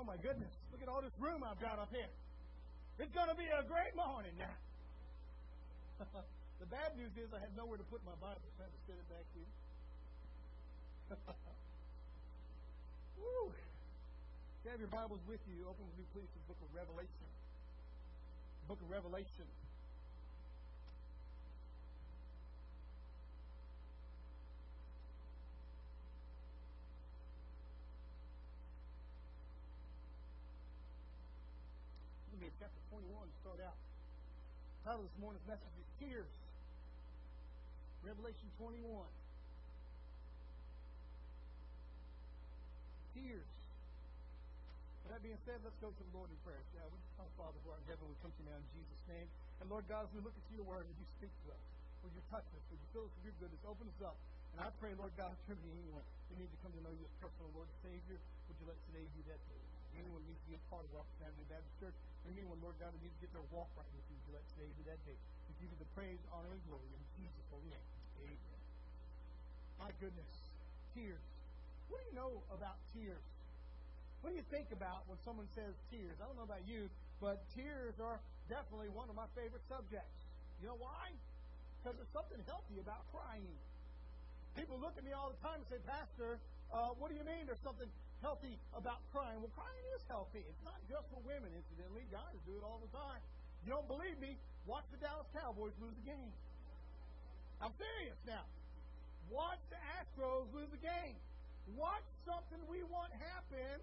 Oh my goodness. Look at all this room I've got up here. It's going to be a great morning now. the bad news is I have nowhere to put my Bible, I have to sit it back here. Woo. If you have your Bibles with you, open with me please to the book of Revelation. Book of Revelation. Chapter 21 to start out. The title this morning's message is Tears. Revelation 21. Tears. With that being said, let's go to the Lord in prayer, shall we? Our Father who art in heaven, we come to you now in Jesus' name. And Lord God, as we look at your word, would you speak to us? Would you touch us? Would you fill us with your goodness? Open us up. And I pray, Lord God, there anyone who needs to come to know you as personal Lord and Savior, would you let today be that day? Anyone needs to be a part of Rock Family Baptist Church, or anyone, Lord God, who needs to get their walk right with you, you let today be that day? We give you the praise, honor, and glory in Jesus' holy name. Amen. My goodness, tears. What do you know about tears? What do you think about when someone says tears? I don't know about you, but tears are definitely one of my favorite subjects. You know why? Because there's something healthy about crying. People look at me all the time and say, Pastor, uh, what do you mean there's something healthy about crying? Well, crying is healthy. It's not just for women, incidentally. Guys do it all the time. You don't believe me? Watch the Dallas Cowboys lose a game. I'm serious now. Watch the Astros lose a game. Watch something we want happen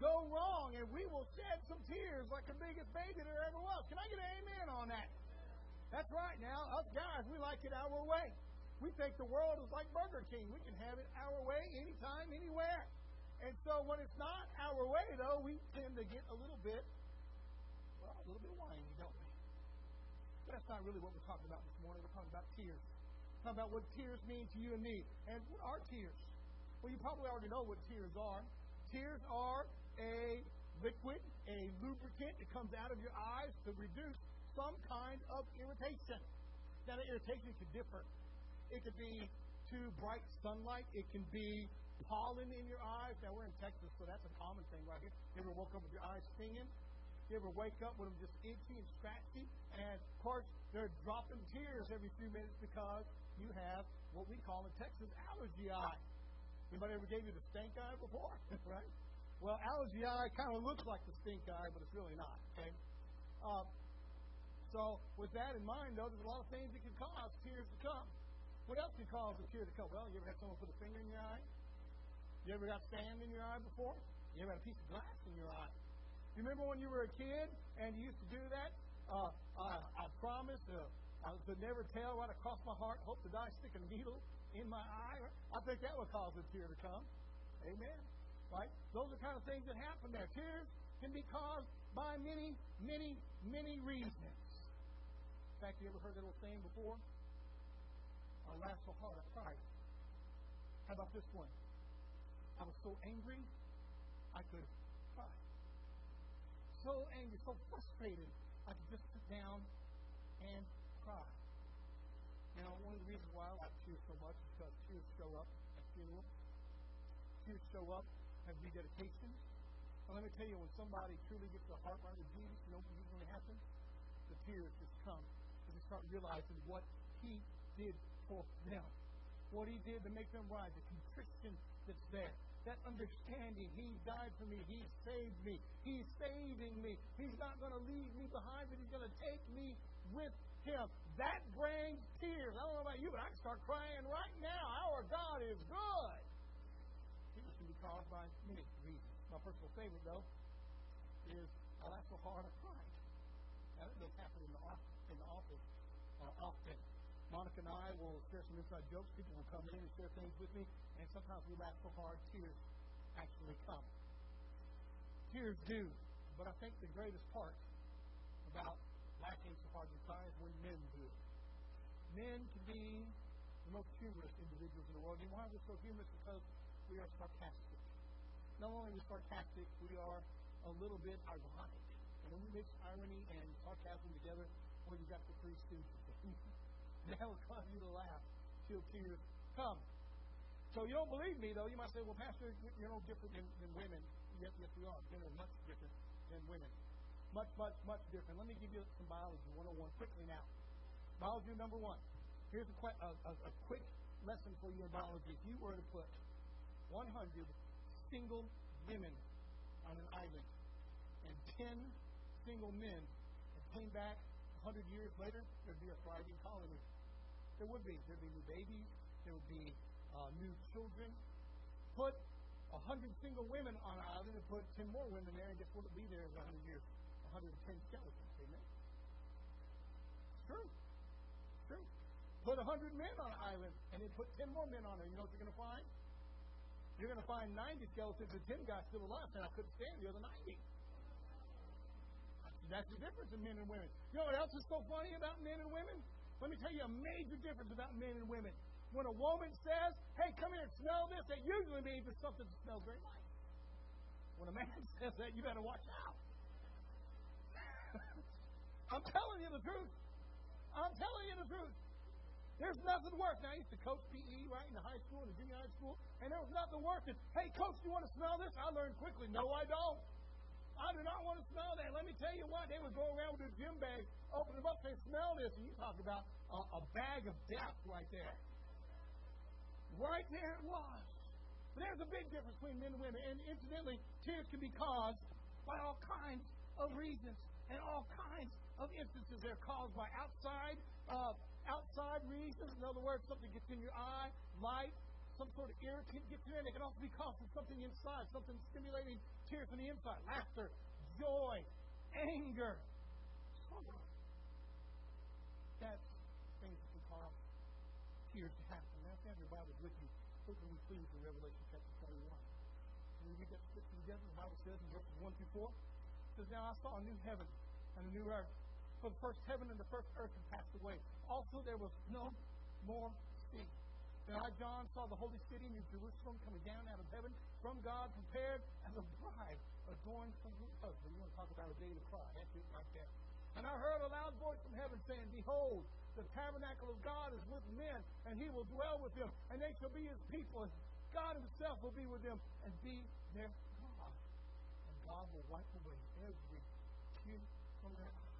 go wrong, and we will shed some tears like the biggest baby there ever was. Can I get an amen on that? That's right now. Us guys, we like it our way. We think the world is like Burger King. We can have it our way anytime, anywhere. And so when it's not our way, though, we tend to get a little bit, well, a little bit whiny, don't we? But that's not really what we're talking about this morning. We're talking about tears. We're talking about what tears mean to you and me. And what are tears? Well, you probably already know what tears are. Tears are a liquid, a lubricant that comes out of your eyes to reduce some kind of irritation. Now, the irritation can differ. It could be too bright sunlight. It can be pollen in your eyes. Now, we're in Texas, so that's a common thing right here. You ever woke up with your eyes stinging? You ever wake up with them just itchy and scratchy? And, of course, they're dropping tears every few minutes because you have what we call in Texas allergy eye. Anybody ever gave you the stink eye before? right? Well, allergy eye kind of looks like the stink eye, but it's really not. Okay. Uh, so, with that in mind, though, there's a lot of things that can cause tears to come. What else can cause a tear to come? Well, you ever had someone put a finger in your eye? You ever got sand in your eye before? You ever had a piece of glass in your eye? You remember when you were a kid and you used to do that? Uh, I, I promise uh, I could never tell right across my heart. Hope to die stick a needle in my eye. I think that would cause a tear to come. Amen. Right? Those are kind of things that happen there. Tears can be caused by many, many, many reasons. In fact, you ever heard that old saying before? Laughed so hard I cried. How about this one? I was so angry I could cry. So angry, so frustrated, I could just sit down and cry. Now, one of the reasons why I like tears so much is because tears show up at funerals. Tears show up at rededications. And let me tell you, when somebody truly gets their heart right with Jesus, you know what usually happens? The tears just come. Because they start realizing what He did for them. What he did to make them right, the contrition that's there. That understanding, he died for me, he saved me, he's saving me. He's not going to leave me behind, but he's going to take me with him. That brings tears. I don't know about you, but I can start crying right now. Our God is good. Tears can be caused by many reasons. My personal favorite, though, is I laugh so hard I. Now, that does happen in the office, in the office uh, often. Monica and I will share some inside jokes. People will come in and share things with me, and sometimes we laugh so hard, tears actually come. Tears do, but I think the greatest part about laughing so hard and crying is when men do it. Men can be the most humorous individuals in the world. You know why we're so humorous? Because we are sarcastic. Not only are we sarcastic, we are a little bit ironic. And when we mix irony and sarcasm together, you got the three stooges. That will cause you to laugh till tears come. So you don't believe me, though. You might say, well, Pastor, you're no different than, than women. Yes, yes, we are. Men are much different than women. Much, much, much different. Let me give you some biology 101 quickly now. Biology number one. Here's a, qu- a, a, a quick lesson for you in biology. If you were to put 100 single women on an island and 10 single men and came back 100 years later, there'd be a thriving colony. There would be. There'd be new babies. There would be uh, new children. Put a 100 single women on an island and put 10 more women there, and guess what would be there in a 100 years? 110 skeletons. Amen? True. True. Put a 100 men on an island and then put 10 more men on there. You know what you're going to find? You're going to find 90 skeletons and 10 guys still alive, and I couldn't stand the other 90. That's the difference in men and women. You know what else is so funny about men and women? Let me tell you a major difference about men and women. When a woman says, hey, come here and smell this, that usually means it's something that smells nice. When a man says that, you better watch out. I'm telling you the truth. I'm telling you the truth. There's nothing worse. Now, I used to coach PE, right, in the high school, in the junior high school, and there was nothing worse than, hey, coach, do you want to smell this? I learned quickly, no, I don't. I do not want to smell that. Let me tell you what, they would go around with a gym bag, open them up, say, smell this, and you talk about a, a bag of death right there. Right there it was. But there's a big difference between men and women. And incidentally, tears can be caused by all kinds of reasons and all kinds of instances. They're caused by outside uh, outside reasons. In other words, something gets in your eye, light, some sort of irritant gets in. It can also be caused from something inside, something stimulating tears from the inside. Laughter, joy, anger, sorrow. That's things that can cause tears to happen. Now, if you have your Bible with you, look me please in Revelation chapter 21. Can we that scripture together? The Bible says in verses 1 through 4, it says, Now I saw a new heaven and a new earth. For the first heaven and the first earth had passed away. Also there was no more sea. Then I, John, saw the holy city, New Jerusalem, coming down out of heaven from God, prepared as a bride adorned for her husband. You oh, want to talk about a day to cry. That's it right there. And I heard a loud voice from heaven saying, Behold, the tabernacle of God is with men, and he will dwell with them, and they shall be his people, and God himself will be with them and be their God. And God will wipe away every tear from their eyes.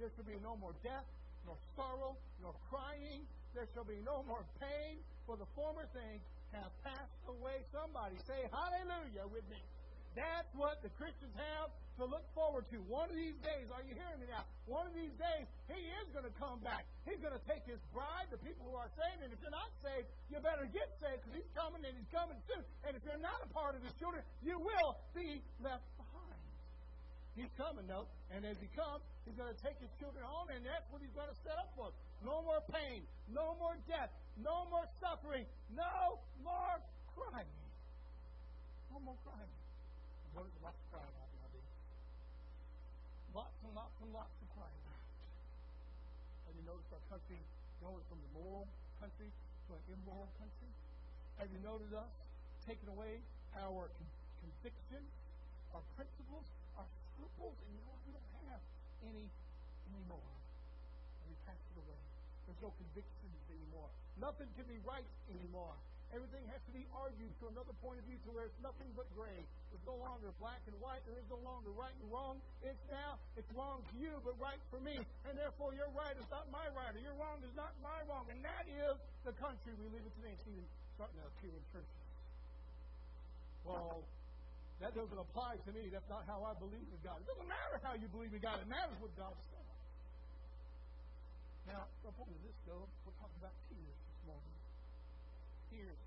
There shall be no more death, nor sorrow, nor crying. There shall be no more pain, for the former things have passed away. Somebody say hallelujah with me. That's what the Christians have to look forward to. One of these days, are you hearing me now? One of these days, He is going to come back. He's going to take His bride, the people who are saved. And if you're not saved, you better get saved because He's coming and He's coming soon. And if you're not a part of His children, you will be left behind. He's coming, though. And as He comes, He's going to take His children home, and that's what He's going to set up for. No more pain, no more death, no more suffering, no more crying. No more crying. What is lots of crying out? Lots and lots and lots of crying. Have you noticed our country going from a moral country to an immoral country? Have you noticed us taking away our con- conviction, our principles, our scruples, and you know? We don't have any anymore. We passed it away. There's no convictions anymore. Nothing can be right anymore. Everything has to be argued to another point of view to where it's nothing but gray. It's no longer black and white. There is no longer right and wrong. It's now, it's wrong to you, but right for me. And therefore, your right is not my right, or your wrong is not my wrong. And that is the country we live in today. See, starting to appear in churches. Well, that doesn't apply to me. That's not how I believe in God. It doesn't matter how you believe in God. It matters what God says. Now, the point of this, though, we're talking about tears this morning tears.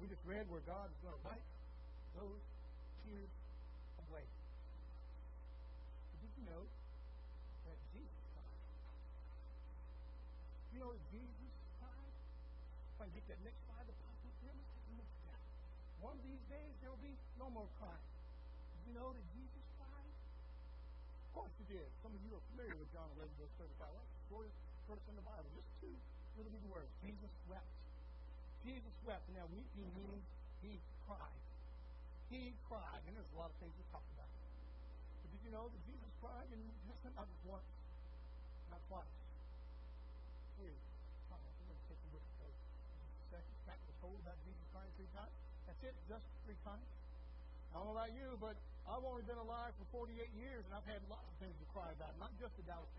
We just read where God is going to wipe those tears away. Did you know that Jesus cried? You know Jesus cried? If I get that next slide to pop up let's take a look at that. One of these days there will be no more crying. Did you know that Jesus cried? Of course he did. Some of you are familiar with John 11, verse 35. That's shortest verse in the Bible. Just two little bitty words. Jesus wept. Jesus wept. Now, weeping means he cried. He cried. And there's a lot of things to talk about. But did you know that Jesus cried New Testament not once, not twice? Three. Second fact, we're told about Jesus crying three times. That's it, just three times. I don't know about you, but I've only been alive for 48 years, and I've had lots of things to cry about. Not just the Dallas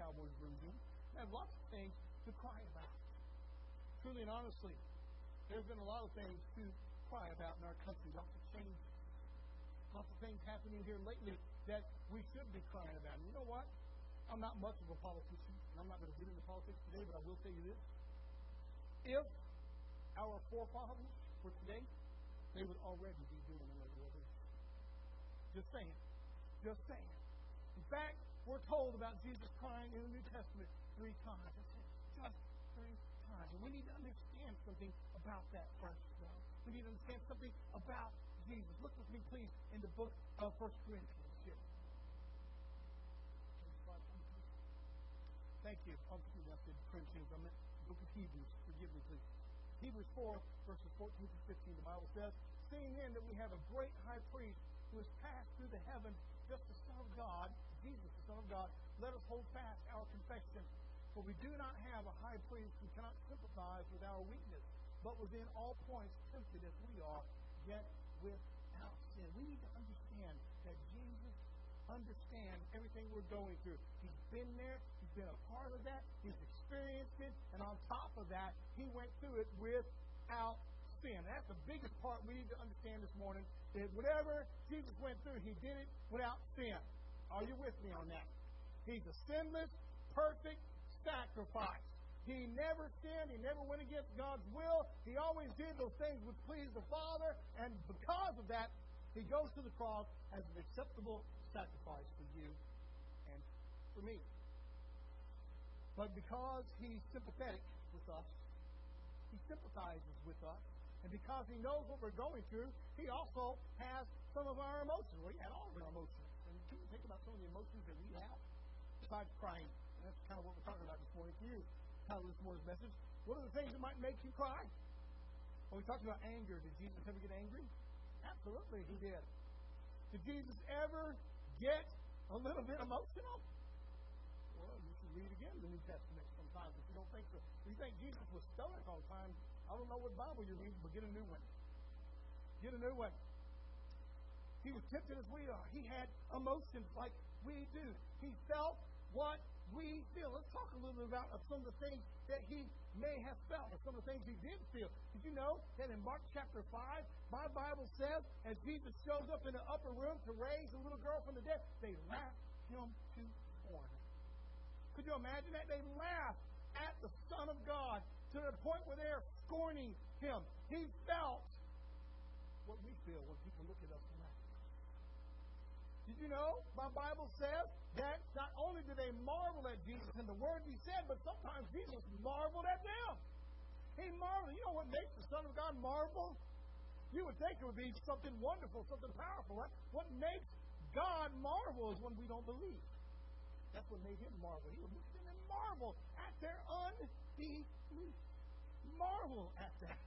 have lots of things to cry about. Truly and honestly, there's been a lot of things to cry about in our country. Lots of changes. Lots of things happening here lately that we should be crying about. And you know what? I'm not much of a politician, and I'm not going to get into politics today, but I will tell you this. If our forefathers were today, they would already be doing another revolution. Just saying. Just saying. In fact, we're told about Jesus crying in the New Testament three times. Just three times. And we need to understand something about that first, though. We need to understand something about Jesus. Look with me, please, in the book of First Corinthians here. Thank you. Oh, excuse me, I said Corinthians. I meant the book of Hebrews. Forgive me, please. Hebrews 4, verses 14 to 15, the Bible says, Seeing then that we have a great high priest who has passed through the heavens, just the Son of God, Jesus, the Son of God, let us hold fast our confession. For we do not have a high priest who cannot sympathize with our weakness, but was in all points tempted as we are, yet without sin. We need to understand that Jesus understands everything we're going through. He's been there, he's been a part of that, he's experienced it, and on top of that, he went through it without sin. That's the biggest part we need to understand this morning. That whatever Jesus went through, he did it without sin. Are you with me on that? He's a sinless, perfect sacrifice. He never sinned. He never went against God's will. He always did those things which pleased the Father. And because of that, he goes to the cross as an acceptable sacrifice for you and for me. But because he's sympathetic with us, he sympathizes with us. And because he knows what we're going through, he also has some of our emotions. Well, he had all of our emotions. And can you think about some of the emotions that we have? Besides crying. That's kind of what we're talking about this morning for you. Of this morning's message. What are the things that might make you cry? Well, we talked about anger. Did Jesus ever get angry? Absolutely, he did. Did Jesus ever get a little bit emotional? Well, you should read again the New Testament sometimes if you don't think so. If you think Jesus was stoic all the time, I don't know what Bible you're reading, but get a new one. Get a new one. He was tempted as we are. He had emotions like we do. He felt what we feel. Let's talk a little bit about some of the things that he may have felt, or some of the things he did feel. Did you know that in Mark chapter 5, my Bible says, as Jesus shows up in the upper room to raise a little girl from the dead, they laughed him to scorn. Could you imagine that? They laughed at the Son of God to the point where they're scorning him. He felt what we feel when people look at us. Did you know my Bible says that not only did they marvel at Jesus and the words he said, but sometimes Jesus marveled at them. He marveled. You know what makes the Son of God marvel? You would think it would be something wonderful, something powerful. Right? What makes God marvel is when we don't believe. That's what made him marvel. He would look them and marvel at their unbelief. Marvel at that.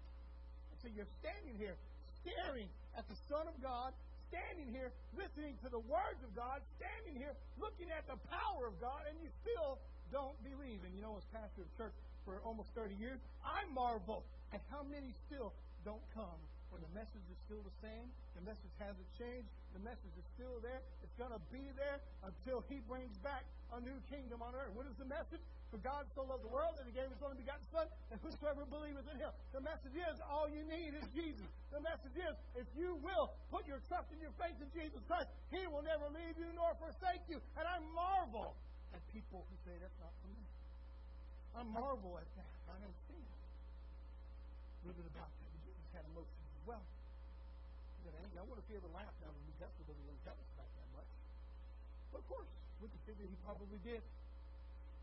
And so you're standing here, staring at the Son of God, standing here, listening to the words of God, standing here, looking at the power of God, and you still don't believe. And you know, as pastor of church for almost 30 years, I marvel at how many still don't come when the message is still the same. The message hasn't changed. The message is still there. It's going to be there until He brings back a new kingdom on earth. What is the message? For God so loved the world that He gave His only begotten Son, and whosoever believeth in Him. The message is all you need is Jesus. The message is if you will put your trust and your faith in Jesus Christ, He will never leave you nor forsake you. And I marvel at people who say that's not for me. I marvel at that. I understand. A little bit about. Jesus had emotions as well. I wonder if he ever laughed now. The New Testament doesn't really tell us about that much. But of course, we can figure he probably did.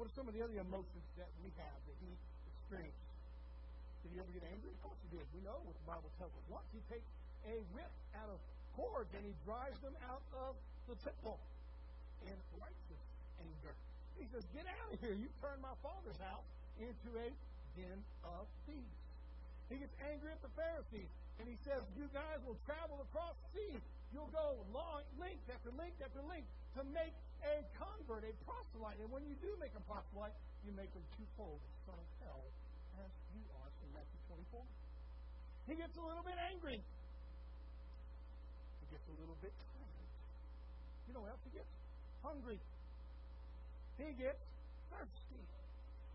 What are some of the other emotions that we have that he experienced? Did he ever get angry? Of course he did. We know what the Bible tells us. Once he takes a whip out of cords and he drives them out of the temple in righteous anger. He says, Get out of here. You turned my father's house into a den of thieves. He gets angry at the Pharisees and he says, You guys will travel across seas. You'll go long, length after length after length to make a convert, a proselyte. And when you do make a proselyte, you make them twofold, the son of hell, as you are. So Matthew 24. He gets a little bit angry. He gets a little bit tired. You know what else he gets? Hungry. He gets thirsty.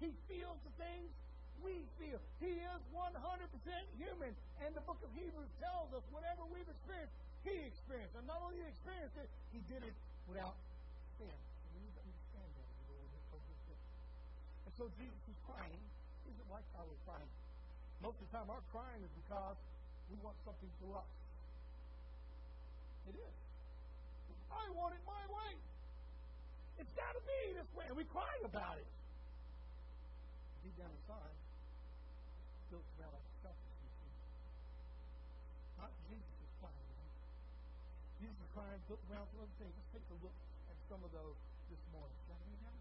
He feels the things we feel. He is 100% human. And the book of Hebrews tells us whatever we've experienced, he experienced. And not only he experienced it, he did it without sin. And we need to understand that as we go into And so Jesus is crying. Isn't like we're crying. Most of the time, our crying is because we want something for us. It is. I want it my way. It's got to be this way. And we cry about it. Deep down inside, built around our selfishness. Not Jesus is crying. Jesus is crying built around some other things. Let's take a look some of those this morning. Shall we now?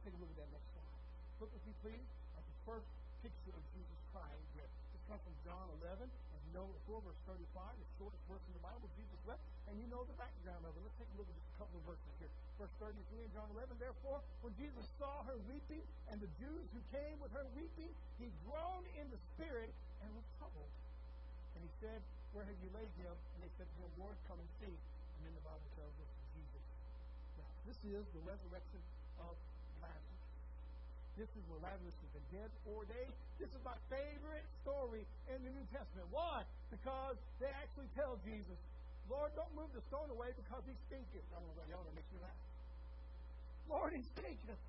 Take a look at that next slide. Look with me, please, at the first picture of Jesus crying here. This comes from John 11 You know 4, verse 35, the shortest verse in the Bible, Jesus wept, and you know the background of it. Let's take a look at just a couple of verses here. Verse 33 in John 11, therefore, when Jesus saw her weeping, and the Jews who came with her weeping, he groaned in the spirit and was troubled. And he said, Where have you laid him? And they said to Lord, come and see. And then the Bible tells us this is the resurrection of Lazarus. This is where Lazarus has been dead four days. This is my favorite story in the New Testament. Why? Because they actually tell Jesus, Lord, don't move the stone away because he stinketh. I don't know about y'all, laugh. Lord, he stinketh.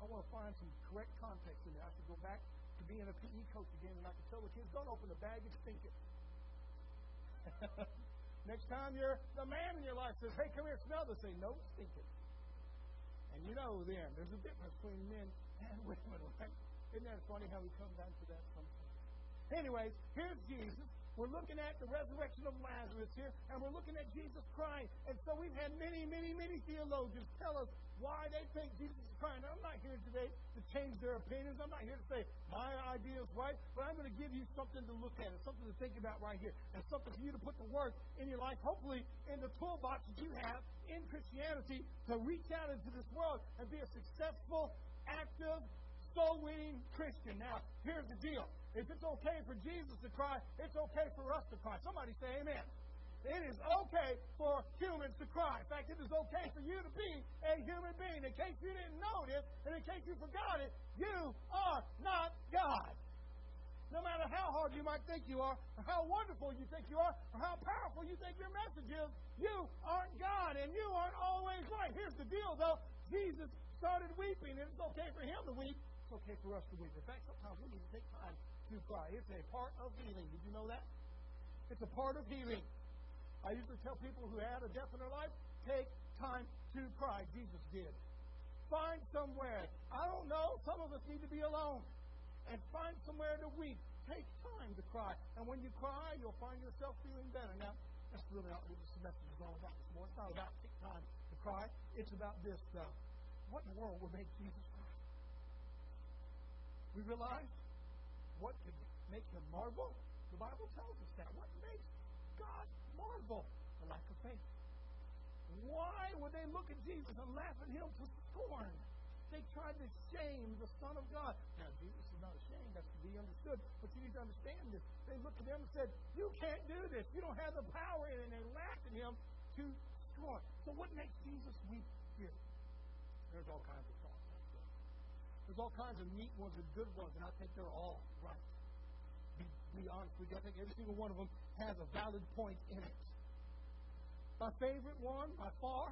I want to find some correct context in there. I should go back to being a PE coach again and I can tell the kids, don't open the bag, it stinketh. Next time you're the man in your life says, hey, come here, smell this. Say, no, it stinketh. And you know then, there's a difference between men and women, right? Isn't that funny how we come down to that sometimes? Anyways, here's Jesus. We're looking at the resurrection of Lazarus here, and we're looking at Jesus crying. And so we've had many, many, many theologians tell us why they think Jesus is crying. Now, I'm not here today to change their opinions. I'm not here to say my idea is right, but I'm going to give you something to look at, and something to think about right here, and something for you to put to work in your life, hopefully in the toolbox that you have in Christianity to reach out into this world and be a successful, active, soul winning Christian. Now, here's the deal. If it's okay for Jesus to cry, it's okay for us to cry. Somebody say amen. It is okay for humans to cry. In fact, it is okay for you to be a human being. In case you didn't know this, and in case you forgot it, you are not God. No matter how hard you might think you are, or how wonderful you think you are, or how powerful you think your message is, you aren't God, and you aren't always right. Here's the deal, though. Jesus started weeping, and it's okay for him to weep. It's okay for us to weep. In fact, sometimes we need to take time to cry. It's a part of healing. Did you know that? It's a part of healing. I usually tell people who had a death in their life, take time to cry. Jesus did. Find somewhere. I don't know. Some of us need to be alone. And find somewhere to weep. Take time to cry. And when you cry, you'll find yourself feeling better. Now, that's really not what this message is all about this morning. It's not about take time to cry. It's about this, though. What in the world would make Jesus? We realize what could make him marvel? The Bible tells us that. What makes God marvel? The lack of faith. Why would they look at Jesus and laugh at him to scorn? They tried to shame the Son of God. Now, Jesus is not ashamed. That's to be understood. But you need to understand this. They looked at him and said, You can't do this. You don't have the power. And they laughed at him to scorn. So, what makes Jesus weep here? There's all kinds of There's all kinds of neat ones and good ones, and I think they're all right. Be, be honest with you, I think every single one of them has a valid point in it. My favorite one, by far,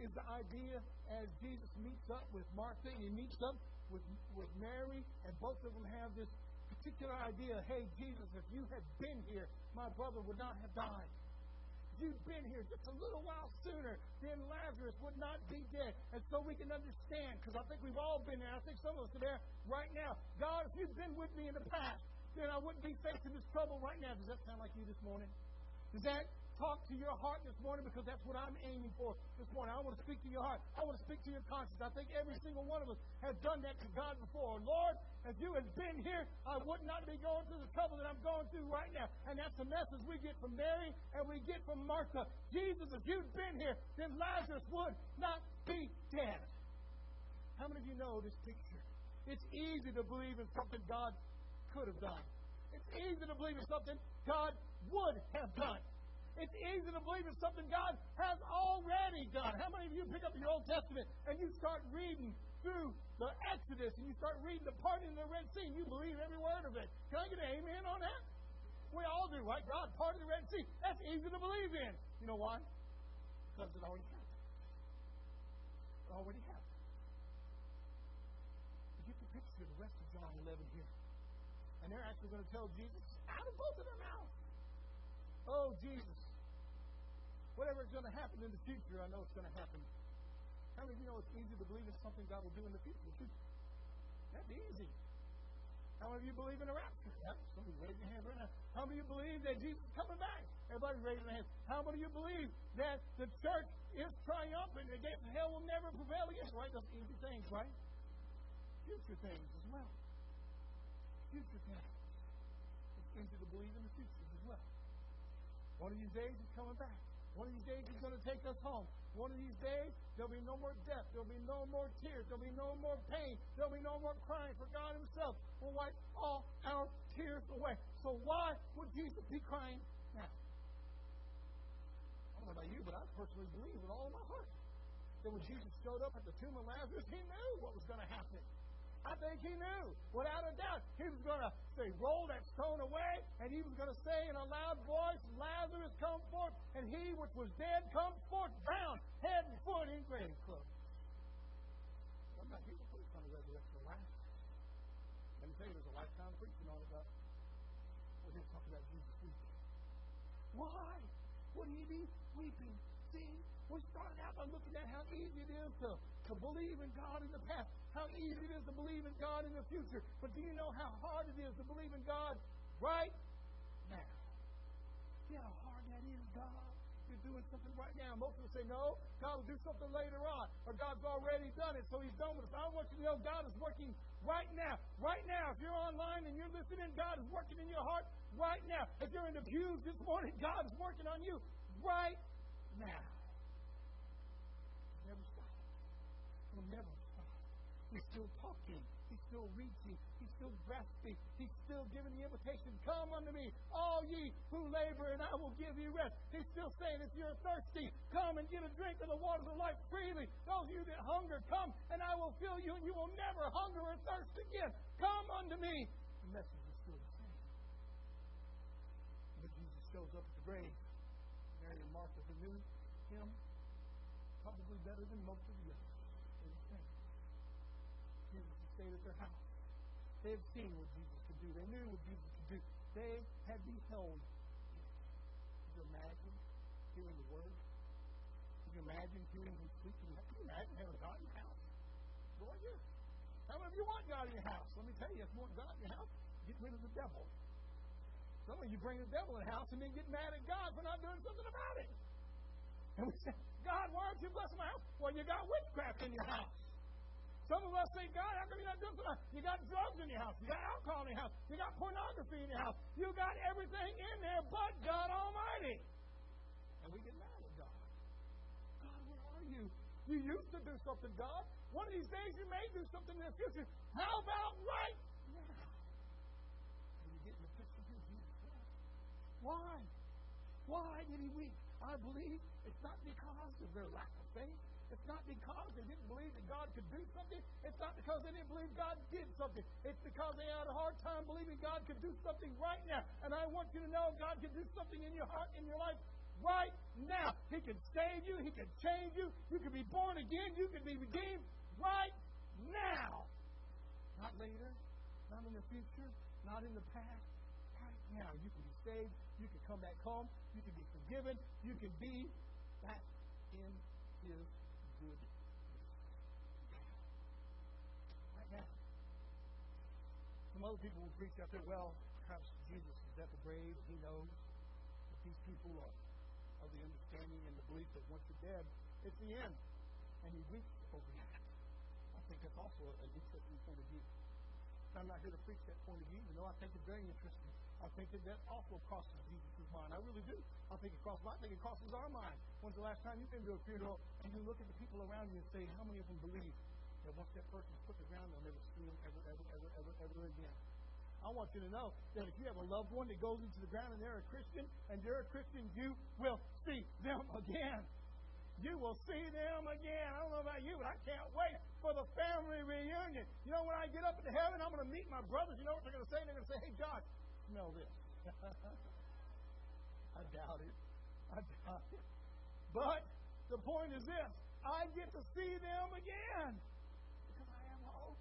is the idea as Jesus meets up with Martha, he meets up with, with Mary, and both of them have this particular idea hey, Jesus, if you had been here, my brother would not have died. You'd been here just a little while sooner, then Lazarus would not be dead. And so we can understand, because I think we've all been there. I think some of us are there right now. God, if you'd been with me in the past, then I wouldn't be facing this trouble right now. Does that sound like you this morning? Does that talk to your heart this morning because that's what I'm aiming for this morning. I want to speak to your heart. I want to speak to your conscience. I think every single one of us has done that to God before. Lord, if you had been here, I would not be going through the trouble that I'm going through right now. And that's the message we get from Mary and we get from Martha. Jesus, if you'd been here, then Lazarus would not be dead. How many of you know this picture? It's easy to believe in something God could have done. It's easy to believe in something God would have done. It's easy to believe in something God has already done. How many of you pick up your Old Testament and you start reading through the Exodus and you start reading the parting of the Red Sea and you believe every word of it? Can I get an amen on that? We all do, right? God parted the Red Sea. That's easy to believe in. You know why? Because it already happened. It already happened. You get the picture of the rest of John 11 here. And they're actually going to tell Jesus out of both of their mouths. Oh, Jesus. Whatever is going to happen in the future, I know it's going to happen. How many of you know it's easy to believe in something God will do in the future? That'd be easy. How many of you believe in a rapture? Somebody raise your hand right now. How many of you believe that Jesus is coming back? Everybody raise their hands. How many of you believe that the church is triumphant against hell will never prevail against? Right? Those easy things, right? Future things as well. Future things. It's easy to believe in the future as well. One of these days he's coming back. One of these days he's going to take us home. One of these days there'll be no more death. There'll be no more tears. There'll be no more pain. There'll be no more crying. For God Himself will wipe all our tears away. So why would Jesus be crying now? I don't know about you, but I personally believe with all my heart that when Jesus showed up at the tomb of Lazarus, He knew what was going to happen. I think he knew, without a doubt, he was going to say, roll that stone away, and he was going to say in a loud voice, Lazarus, come forth, and he which was dead, come forth, bound, head and foot in grave clothes. I'm not here to preach on the resurrection of Lazarus. Let me tell you, there's a lifetime preaching on it, but we're here to talk about Jesus weeping. Why would he be weeping? See, we started out by looking at how easy it is to, to believe in God in the past how easy it is to believe in God in the future. But do you know how hard it is to believe in God right now? See how hard that is, God? You're doing something right now. Most of us say, no, God will do something later on. Or God's already done it, so He's done with us. I want you to know God is working right now. Right now. If you're online and you're listening, God is working in your heart right now. If you're in the pews this morning, God is working on you right now. Never stop. He'll never He's still talking. He's still reaching. He's still grasping. He's still giving the invitation, Come unto me, all ye who labor, and I will give you rest. He's still saying, If you're thirsty, come and get a drink of the waters of life freely. Those of you that hunger, come, and I will fill you, and you will never hunger or thirst again. Come unto me. The message is still the same. But Jesus shows up at the grave. Mary and Martha who knew him probably better than most of the stayed at their house. They had seen what Jesus could do. They knew what Jesus could do. They had beheld Could you imagine hearing the word? Could you imagine hearing him speaking? Could you imagine having God in your house? Gorgeous. How many of you want God in your house? Let me tell you, if you want God in your house, get rid of the devil. Some of you bring the devil in the house and then get mad at God for not doing something about it. And we say, God, why aren't you blessing my house? Well, you got witchcraft in your house. Some of us say, God, how come you're not doing something? You got drugs in your house. You got alcohol in your house. You got pornography in your house. You got everything in there but God Almighty. And we get mad at God. God, where are you? You used to do something, God. One of these days you may do something in the future. How about right now? And you get in the picture here, Jesus Why? Why did he weep? I believe it's not because of their lack of faith. It's not because they didn't believe that God could do something. It's not because they didn't believe God did something. It's because they had a hard time believing God could do something right now. And I want you to know God can do something in your heart, in your life, right now. He can save you. He can change you. You can be born again. You can be redeemed right now. Not later, not in the future, not in the past. Right now. You can be saved. You can come back home. You can be forgiven. You can be back in His good Right now. Some other people will preach out there, well, perhaps Jesus is at the grave, he knows. But these people are of the understanding and the belief that once you're dead, it's the end. And he weeps over that. I think that's also an interesting point of view. I'm not here to preach that point of view, even though I think it's very interesting. I think that that also crosses Jesus' mind. I really do. I think it crosses. I think it crosses our mind. When's the last time you've been to a funeral and you look at the people around you and say, how many of them believe that once that person put the ground, they'll never see him ever, ever, ever, ever, ever again? I want you to know that if you have a loved one that goes into the ground and they're a Christian and you're a Christian, you will see them again. You will see them again. I don't know about you, but I can't wait for the family reunion. You know, when I get up into heaven, I'm going to meet my brothers. You know what they're going to say? They're going to say, hey, Josh, smell this. I doubt it. I doubt it. But the point is this I get to see them again because I have hope.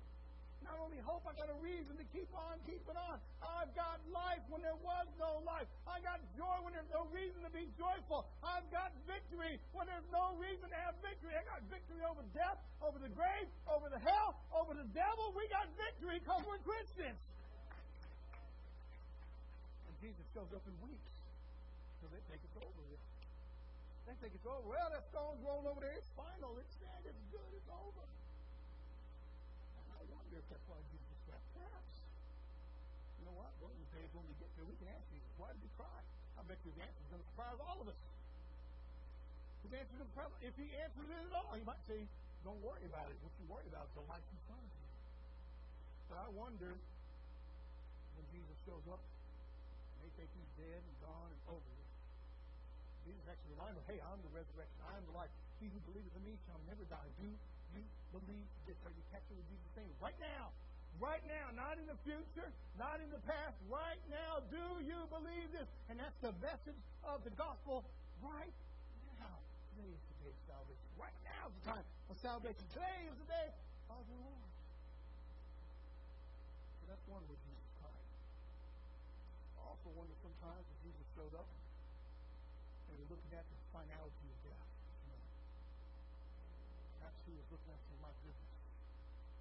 not only hope, I got a reason to keep on keeping on. I've got life when there was no life. I got joy when there's no reason to be joyful. I've got victory when there's no reason to have victory. I got victory over death, over the grave, over the hell, over the devil. We got victory because we're Christians. And Jesus shows up in weeks. So they think it's over with. They think it's over. Well, that stone's rolled over there. It's final. It's dead. It's good. It's over I wonder if that's why Jesus wept. Perhaps. You know what? One of these days when we get there, we can ask Jesus, why did he cry? I bet you his answer is going to surprise all of us. His answer is going to If he answers it at all, he might say, don't worry about it. What you worry about is the life in front of you. But I wonder when Jesus shows up, he's dead and gone and over with. Jesus actually reminds them, hey, I'm the resurrection. I'm the life. He who believes in me shall never die. Do you believe this? Are you catching what Jesus is saying? Right now. Right now, not in the future, not in the past. Right now, do you believe this? And that's the message of the gospel right now. Today is the day of salvation. Right now is the time of salvation. Today is the day of the Lord. So that's one also wonder sometimes if Jesus showed up and we're looking at the finality of death who is looking at saying, My goodness,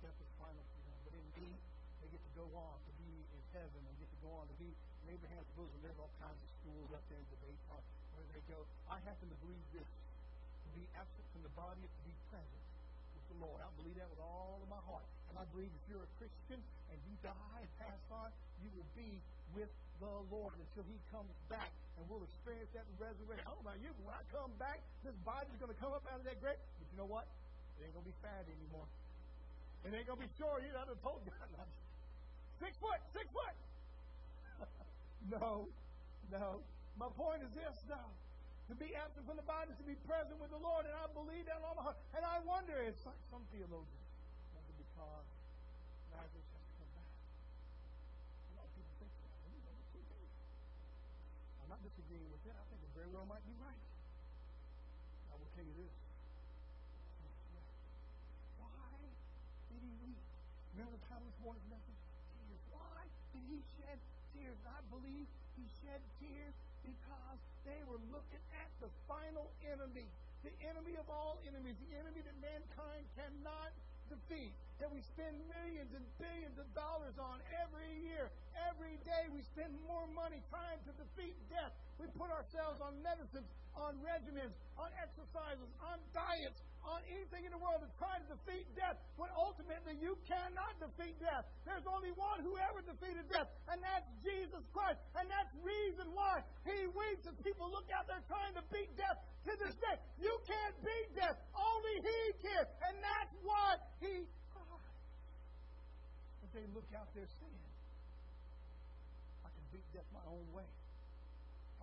death is final for them. But indeed, they get to go on to be in heaven and get to go on to be in Abraham's bosom. There's all kinds of schools up there in debate on where they go. I happen to believe this. To be absent from the body is to be present with the Lord. I believe that with all of my heart. And I believe if you're a Christian and you die and pass on, you will be with the Lord until He comes back. And we'll experience that resurrection. I don't know about you, but when I come back, this body's going to come up out of that grave. But you know what? It ain't gonna be fat anymore. It ain't gonna be short either. I have told you. six foot, six foot. no, no. My point is this now. To be absent from the body is to be present with the Lord, and I believe that in all my heart. And I wonder, it's like some theologians because has to come back. A lot of people think that. I'm not disagreeing with it. I think it very well might be right. I will tell you this. Why Remember the of this morning's message? Tears. Why did he shed tears? I believe he shed tears because they were looking at the final enemy, the enemy of all enemies, the enemy that mankind cannot defeat, that we spend millions and billions of dollars on every year. Every day we spend more money trying to defeat death. We put ourselves on medicines, on regimens, on exercises, on diets, on anything in the world to try to defeat death when ultimately you cannot defeat death. There's only one who ever defeated death, and that's Jesus Christ. And that's reason why he weeps as people look out there trying to beat death to this day. You can't beat death. Only he can. And that's why he they look out there saying, beat death my own way.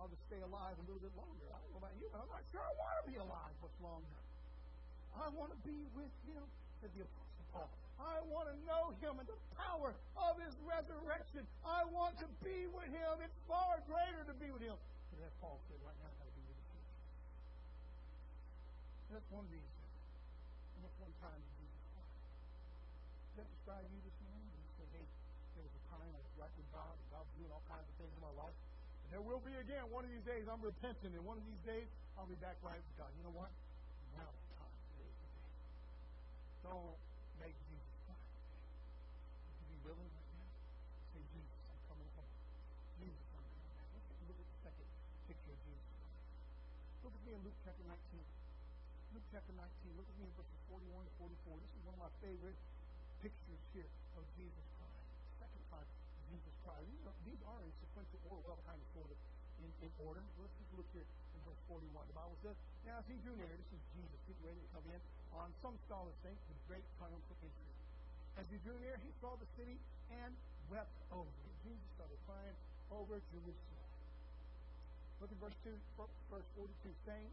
I'll just stay alive a little bit longer. I don't know about you, but I'm not sure I want to be alive much longer. I want to be with him, said the Apostle Paul. I want to know him and the power of his resurrection. I want to be with him. It's far greater to be with him. And as Paul said, right now, I to be with future. That's one reason. And that's one time that Jesus cried. Does that describe you this morning? And you say, hey, there was a time I was right with God, and God was doing all kinds of things in my life. And there will be again one of these days I'm repenting, and one of these days I'll be back right with God. You know what? Now don't make Jesus cry. Would you be willing right now? Say, Jesus, I'm coming home. Jesus, I'm coming back. Let's look at the second picture of Jesus Look at me in Luke chapter 19. Luke chapter 19. Look at me in verses 41 to 44. This is one of my favorite pictures here of Jesus crying. Second time Jesus cried. These are, these are in sequential order, well, kind of in, order. Let's just look here in verse 41. The Bible says, Now as he drew near, this is Jesus getting ready to come in on some scholars think with great triumphal entry. As he drew near, he saw the city and wept over it. Jesus started crying over Jerusalem. Look at verse 2, verse 42, saying,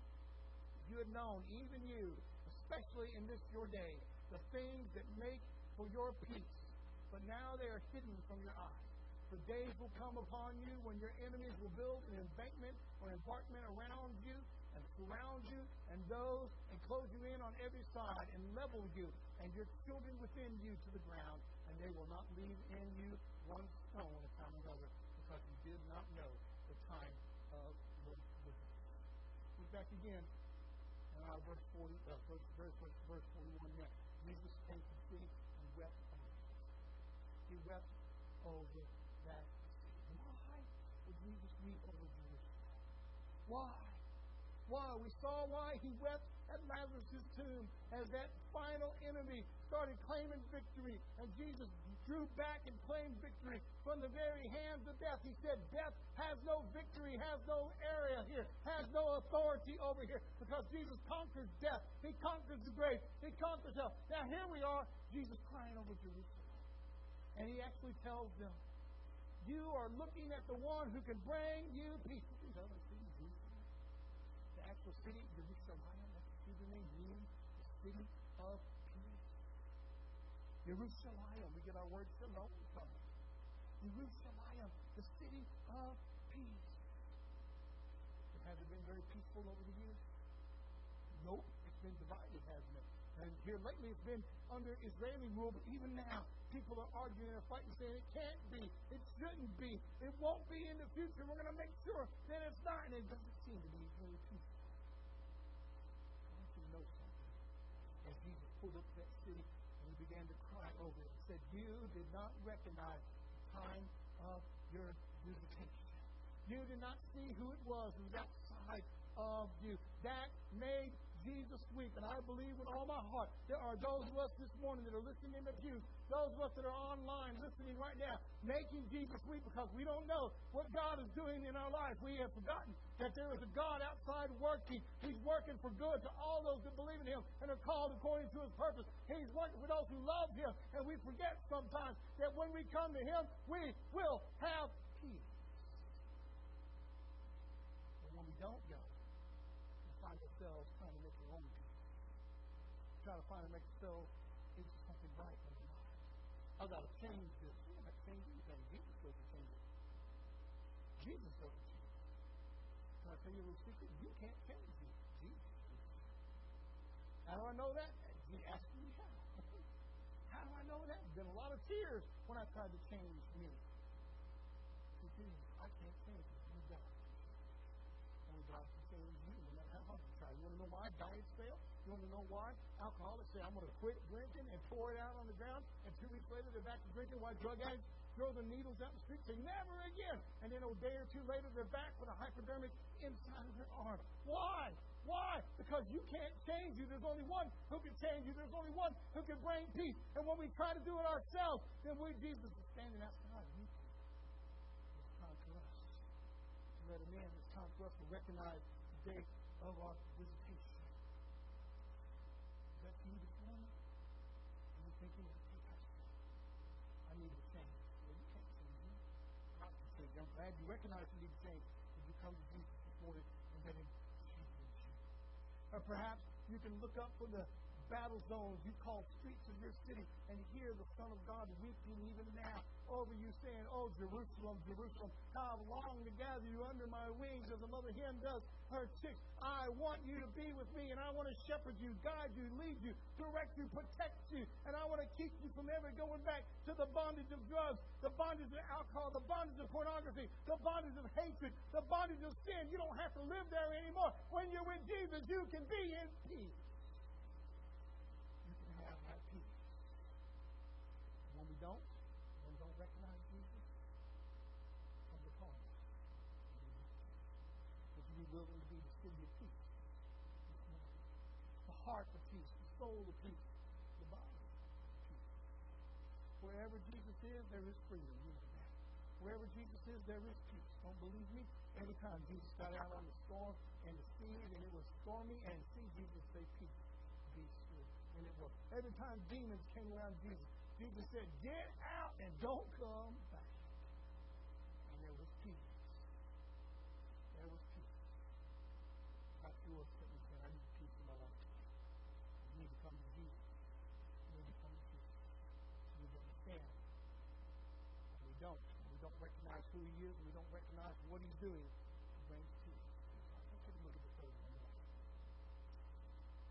You had known, even you, especially in this your day, the things that make for your peace, but now they are hidden from your eyes. The days will come upon you when your enemies will build an embankment or an embankment around you and surround you, and those and close you in on every side and level you and your children within you to the ground, and they will not leave in you one stone upon another, because you did not know the time of the visit. Look back again. Uh, verse 40, uh, verse, verse, verse 41 next. Jesus came to city and wept. He wept over that city. Why would Jesus weep over Jerusalem? Why? Why? We saw why he wept at Lazarus' tomb as that final enemy started claiming victory. And Jesus drew back and claimed victory from the very hands of death. He said, Death has no victory, has no area here, has no authority over here because Jesus conquers death. He conquers the grave. He conquers hell. Now here we are, Jesus crying over Jerusalem. And he actually tells them, You are looking at the one who can bring you peace. The city, Jerusalem, that's the name the city of peace. Jerusalem, we get our word shalom from. Jerusalem, the city of peace. It Has it been very peaceful over the years? Nope. It's been divided, hasn't it? And here lately it's been under Israeli rule, but even now people are arguing and fighting, saying it can't be, it shouldn't be, it won't be in the future. We're going to make sure that it's not, and it doesn't seem to be very peaceful. I want you to know something. As Jesus pulled up to that city and he began to cry over it, he said, You did not recognize the time of your visitation. You did not see who it was who was outside of you. That made Jesus weep. And I believe with all my heart there are those of us this morning that are listening in the pews, those of us that are online listening right now, making Jesus weep because we don't know what God is doing in our life. We have forgotten that there is a God outside working. He's working for good to all those that believe in Him and are called according to His purpose. He's working for those who love Him. And we forget sometimes that when we come to Him, we will have peace. When we don't go, we find ourselves trying to make our own peace. Try to find and make ourselves into something right. I've got to change this. I'm not change anything. Jesus goes to change it. Jesus goes to change it. Can I tell you a little secret? You can't change it. Jesus How do I know that? He asked me how. how do I know that? There's been a lot of tears when I tried to change me. I can't change. Only God Only God can change you, how hard you try. You want to know why diets fail? You want to know why alcoholics say, I'm going to quit drinking and pour it out on the ground, and two weeks later they're back to drinking? Why drug addicts throw the needles out in the street, say, never again. And then a day or two later they're back with a hypodermic inside of their arm. Why? Why? Because you can't change you. There's only one who can change you. There's only one who can bring peace. And when we try to do it ourselves, then we, Jesus is standing outside. You let him in. It's time for us to recognize the day of our visitation. Is that you this morning? Are you thinking, hey, Pastor, I need to change? Well, you can't change me. God glad you recognize you need to. If you come to Jesus this morning and you. Or perhaps you can look up from the battle zones you call streets of your city and hear the Son of God weeping even now saying, Oh, Jerusalem, Jerusalem, how I've longed to gather you under my wings as a mother hen does her chicks. I want you to be with me, and I want to shepherd you, guide you, lead you, direct you, protect you, and I want to keep you from ever going back to the bondage of drugs, the bondage of alcohol, the bondage of pornography, the bondage of hatred, the bondage of sin. You don't have to live there anymore. When you're with Jesus, you can be in peace. When we don't, and don't recognize Jesus, come to Christ. Would you be willing to be the city of peace The heart of peace, the soul of peace, the body of peace. Wherever Jesus is, there is freedom. You know that. Wherever Jesus is, there is peace. Don't believe me? Every time Jesus got out on the storm and the sea, and it was stormy, and see Jesus say, Peace, be still. And it was. Every time demons came around Jesus, Jesus said, Get out and don't come don't. We don't recognize who he is, we don't recognize what he's doing. It brings take a look at the third one.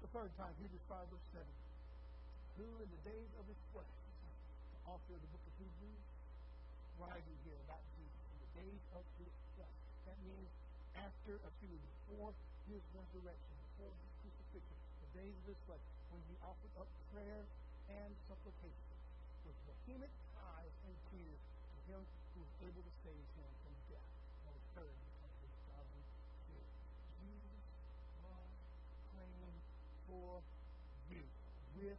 The third time, Hebrews 5, verse 7. Who in the days of his flesh, author of the book of Hebrews, writing here about Jesus in the days of his flesh. That means after, uh, excuse me, before his resurrection, before his crucifixion, the days of his flesh, when he offered up prayer and supplication with vehement cries and tears him who was able to save him from death and of his spirit. Jesus was praying for you with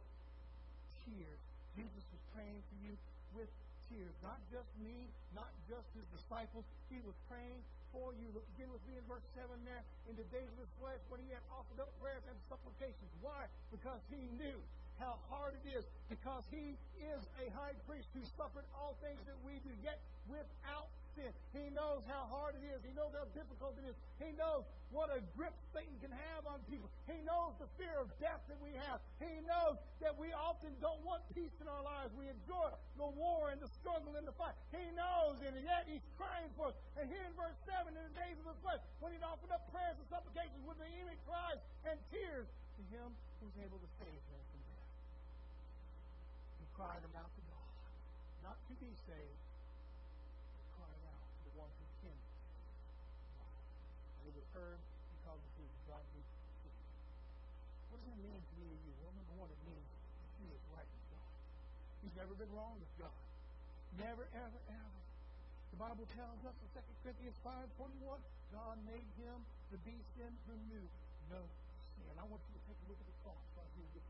tears. Jesus was praying for you with tears. Not just me, not just his disciples. He was praying for you. Look again with me in verse 7 there. In the days of his flesh, when he had offered up prayers and supplications. Why? Because he knew how hard it is. Because he is a high priest who suffered all things that we do, yet without sin. He knows how hard it is. He knows how difficult it is. He knows what a grip Satan can have on people. He knows the fear of death that we have. He knows that we often don't want peace in our lives. We enjoy the war and the struggle and the fight. He knows, and yet he's crying for us. And here in verse 7, in the days of the flesh, when he'd offered up prayers and supplications with vehement cries and tears to him who's able to save him from Cried them out to God, not to be saved, Cried out, the one who and it was heard because of his godly spirit. What does that mean to me and you? Well, number one, it means he is right with God. He's never been wrong with God. Never, ever, ever. The Bible tells us in 2 Corinthians 5.41, God made him to be sin who knew no sin. I want you to take a look at the cross right here.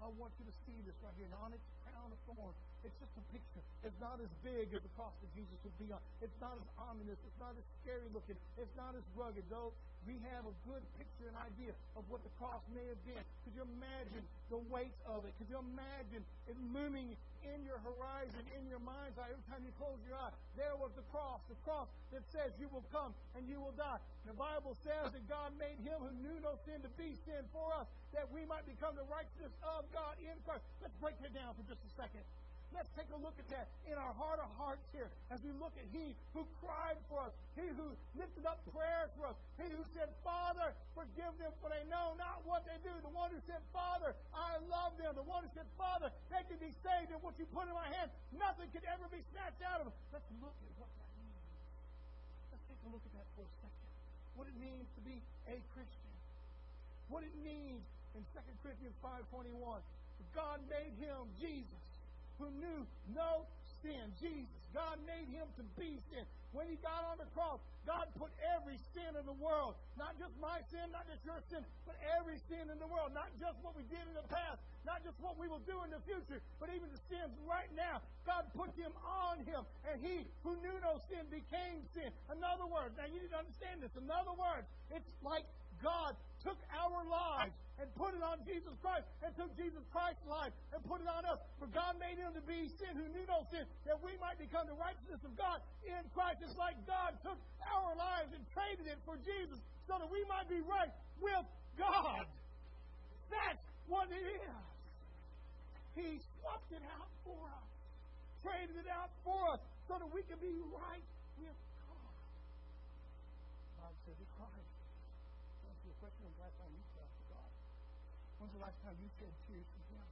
I want you to see this right here. And on its crown of thorns, it's just a picture. It's not as big as the cross that Jesus would be on. It's not as ominous. It's not as scary looking. It's not as rugged. Though we have a good picture and idea of what the cross may have been. Could you imagine the weight of it? Could you imagine it looming in your horizon, in your mind's eye, every time you close your eye? There was the cross, the cross that says you will come and you will die. The Bible says that God made him who knew no sin to be sin for us, that we might become the righteousness of God in Christ. Let's break it down for just a second. Let's take a look at that in our heart of hearts here as we look at He who cried for us, He who lifted up prayers for us, He who said, Father, forgive them for they know not what they do. The one who said, Father, I love them. The one who said, Father, they can be saved, and what you put in my hand, nothing could ever be snatched out of them. Let's look at what that means. Let's take a look at that for a second. What it means to be a Christian. What it means in 2 Corinthians 5.21. God made him, Jesus, who knew no sin. Jesus. God made him to be sin. When he got on the cross, God put every sin in the world, not just my sin, not just your sin, but every sin in the world, not just what we did in the past, not just what we will do in the future, but even the sins right now. God put them on him, and he who knew no sin became sin. In other words, now you need to understand this. In other words, it's like God took our lives and put it on Jesus Christ and took Jesus Christ's life and put it on us. For God made him to be sin who knew no sin, that we might become the righteousness of God in Christ. It's like God took our lives and traded it for Jesus so that we might be right with God. That's what it is. He swapped it out for us, traded it out for us so that we can be right with God. God said the question when's the last time you to God? When's the last time you shed tears to Him?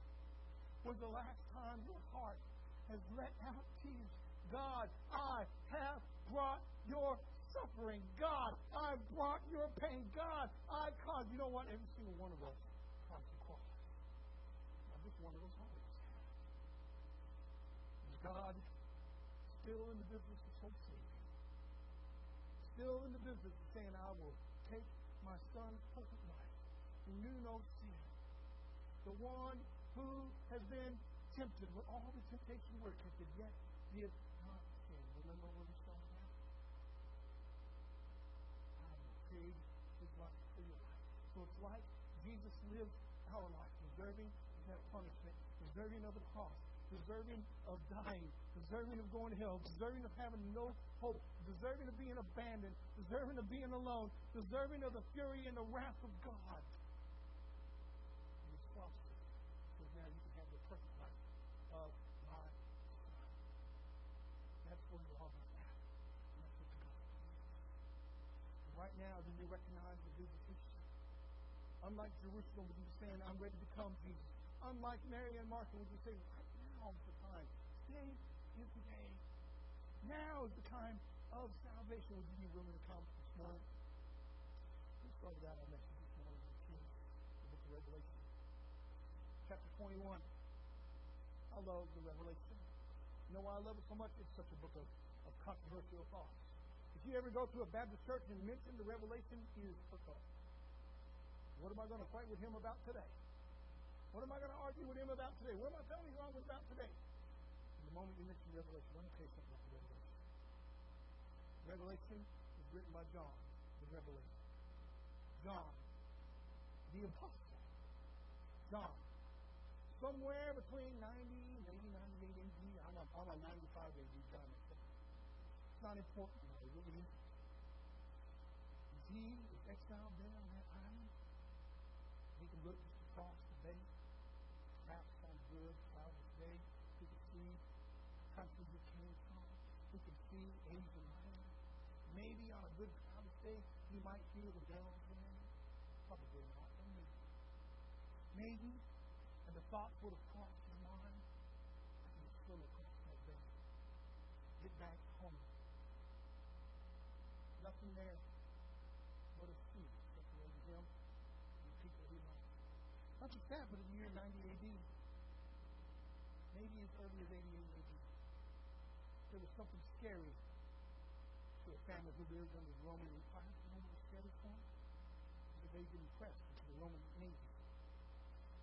When's the last time your heart has let out tears? God, I have brought your suffering. God, I brought your pain. God, I caused. You know what? Every single one of us comes to. Not just one of us always. Is God still in the business of soul saving? Still in the business of saying, I will take my son's perfect life, who knew no sin, the one who has been tempted with all the temptation were tempted, yet did not sin. Remember where we started that? I paid his life for your life. So it's like Jesus lived our life, deserving that punishment, deserving of the cross, deserving of dying, deserving of going to hell, deserving of having no hope, deserving of being abandoned, deserving of being alone, deserving of the fury and the wrath of God. And it's fostered so now you can have the perfect life of my son. That's where you're all. That's what the is. Right now, do you recognize the Jesus Unlike Jerusalem, would you saying, I'm ready to come, Jesus. Unlike Mary and Martha, would you say, now the time? Today is the day. Now is the time of salvation. Would you be willing to come this morning? Let's start with that our message this morning in the book of Revelation. Chapter 21. I love the Revelation. You know why I love it so much? It's such a book of, of controversial thoughts. If you ever go to a Baptist church and mention the Revelation, is forgotten. What am I going to fight with him about today? What am I going to argue with him about today? What am I telling you wrong about today? And the moment you mention Revelation, let me tell you something about Revelation. Revelation was written by John, the Revelation. John, the Apostle. John, somewhere between 90 maybe 98 AD. I'm on, I'm on 95 AD, John. It's not important, really. He exiled there on that island. He can look just across the bay, perhaps on a good, cloudless day. He could see the country he came from. He could see Asia Minor. Maybe on a good, cloudless day, he might hear the bells ring. Probably not. Maybe. Maybe and the thought would have crossed his mind. I can swim across that bay. Get back home. Nothing there but a sea separating him and the people he loved. Not just that, but in the year 90 AD, maybe as early as 88 AD, something scary to a family who lived under the Roman Empire. You know what was scary for them? Because they didn't press into the Roman Navy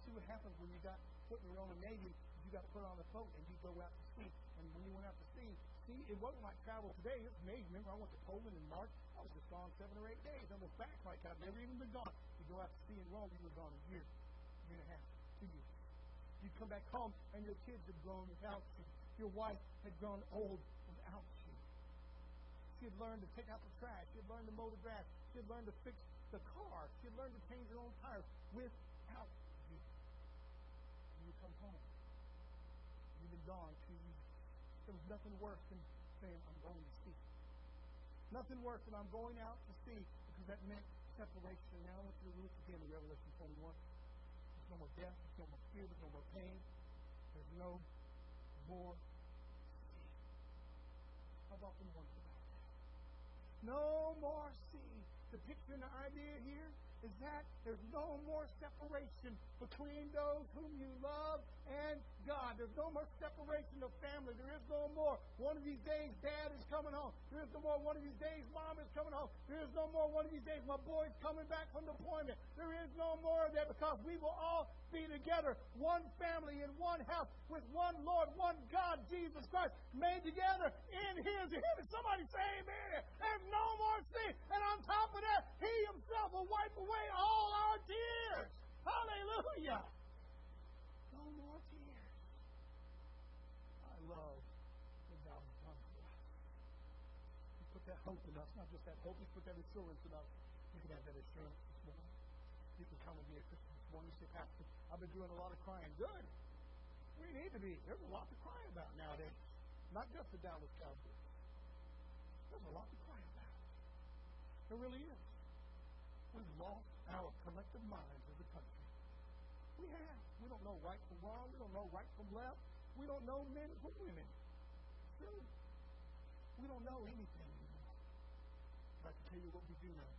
see what happens when you got put in the Roman Navy. You got put on a boat and you go out to sea. And when you went out to sea, see, it wasn't like travel today. It was amazing. Remember, I went to Poland in March. I was just gone seven or eight days. I was back like I'd never even been gone. You go out to sea in Rome, you were gone a year, a year and a half, two years. You come back home and your kids had grown without you. Your wife had grown old without you. She had learned to take out the trash. She had learned to mow the grass. She had learned to fix the car. She had learned to change her own tires without you You come home. You've been gone two weeks. There was nothing worse than saying, I'm going to see. Nothing worse than I'm going out to see because that meant separation. And now I want you to look again in Revelation 21. There's no more death, there's no more fear, there's no more pain, there's no more. I've often wondered about that. No more sea. The picture and the idea here is that there's no more separation between those whom you love and God. There's no more separation of family. There is no more one of these days dad is coming home. There is no more one of these days mom is coming home. There is no more one of these days my boy's coming back from deployment. There is no more of that because we will all be together, one family in one house with one Lord, one God, Jesus Christ, made together in His image. Somebody say amen. There's no more sin. And on top of that, He Himself will wipe away all our tears. Hallelujah. No more tears. I love what God has done for us. He put that hope in us, not just that hope, He put that assurance in us. You can have that assurance this morning. You can come and be a Christian this morning. You say, Pastor, I've been doing a lot of crying. Good. We need to be. There's a lot to cry about nowadays. Not just the Dallas Cowboys. There's a lot to cry about. There really is. We've lost our collective minds as a country. We have. We don't know right from wrong. We don't know right from left. We don't know men from women. Really. We don't know anything anymore. But I can tell you what we do know.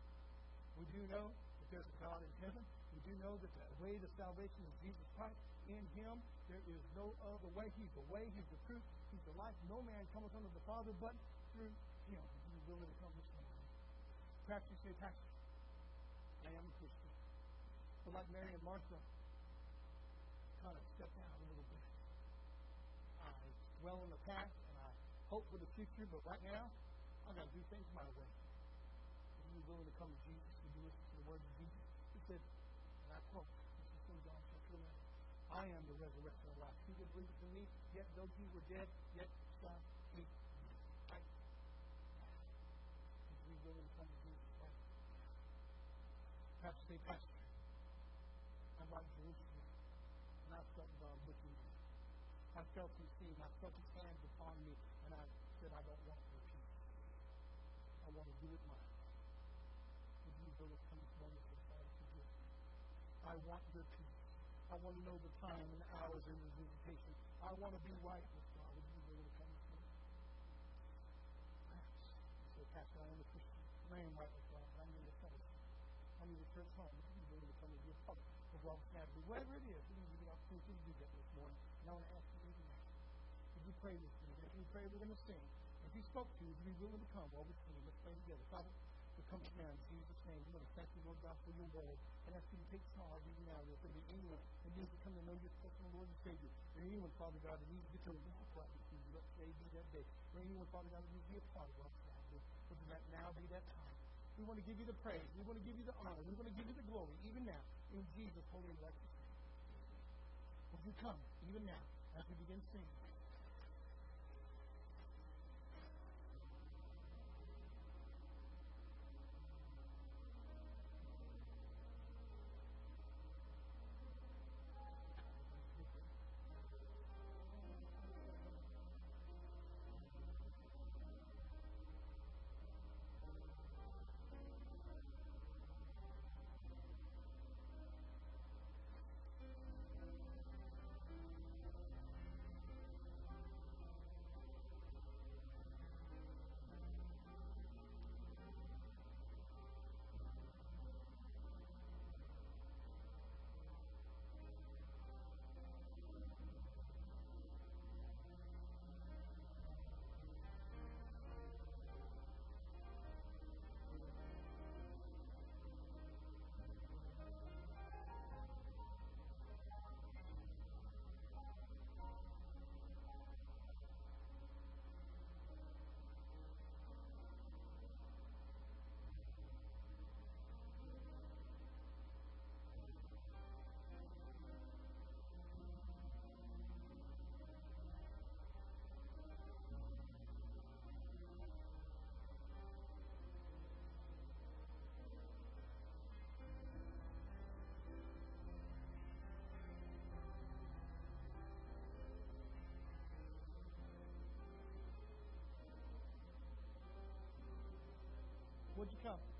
We do know that there's a God in heaven. We do know that the way to salvation is Jesus Christ. In Him, there is no other way. He's the way, He's the truth, He's the life. No man cometh unto the Father but through Him. He's willing to come this morning. Perhaps you say, Pastor, I am a Christian. But like Mary and Martha, kind of stepped out a little bit. I dwell in the past and I hope for the future, but right now, I've got to do things my way. Are you willing to come to Jesus and you listen to the words of Jesus? He said, and I quote, this is from John chapter 11. I am the resurrection of life. He that believeth in me, yet though he were dead, yet shall he you willing to to Perhaps say, Pastor, I'm like Jerusalem, and I felt God looking at me. I felt him seeing, I felt his hands upon me, and I said, I don't want your peace. I want to do it my way. I want your peace. I want to know the time and hours in the visitation. I want to be right with God. Would you be able to come with me? Perhaps. So, Pastor, I am a Christian. I am right with God. I need a fellowship. I need a church home. You be willing to come and be a part of Robertson Avenue? Whatever it is, we need to you the opportunity to do that this morning. And I want to ask you to do. Would you pray with me? If you pray, we're going to sing. If he spoke to you, would you be willing to come while we sing? Let's pray together. Father, come to now in Jesus' name. We want to thank you, Lord God, for your word. And ask you take charge even now. There be anyone that needs to come to know your personal Lord and Savior, or anyone, Father God, that needs to get to walk right with you, let today be that day. Or anyone, Father God, that needs to be a part of our family, would that now be that time? We want to give you the praise. We want to give you the honor. We want to give you the glory, even now, in Jesus' holy and righteous name. Would you come, even now, as we begin singing? You come?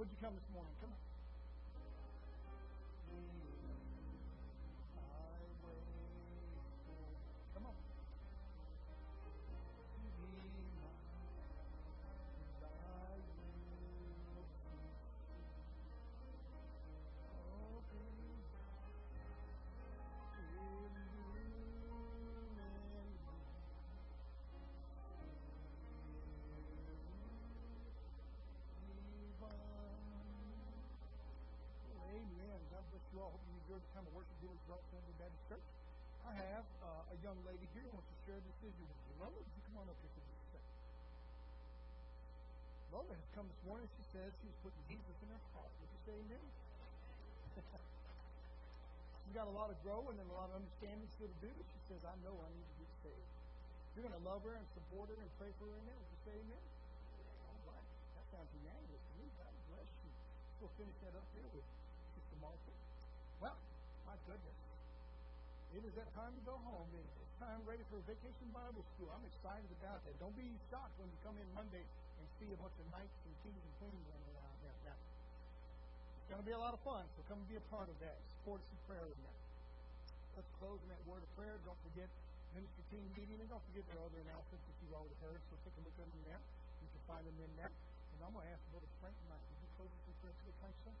Would you come this morning? Come on. You all. Hope you enjoyed the time of worship here at Robertson Avenue Baptist Church. I have uh, a young lady here who wants to share this vision with you. Lola, would you come on up here for just a second? Lola has come this morning. She says she's putting Jesus in her heart. Would you say amen? she's got a lot of growing and a lot of understanding still to do, but she says, I know I need to get saved. You're going to love her and support her and pray for her in there. Would you say amen? All right. That sounds unanimous to me. God bless you. We'll finish that up here with Sister Martha. Well, my goodness. It is that time to go home. It's time ready for vacation Bible school. I'm excited about that. Don't be shocked when you come in Monday and see a bunch of knights and kings and queens running around there. Now, it's going to be a lot of fun, so come and be a part of that. Support some prayer in that. Let's close in that word of prayer. Don't forget ministry team meeting, and don't forget there are other announcements that you've already heard, so take a look at them there. You can find them in there. And I'm going to ask Brother Frank tonight, would you close us in prayer today, Frank, sir?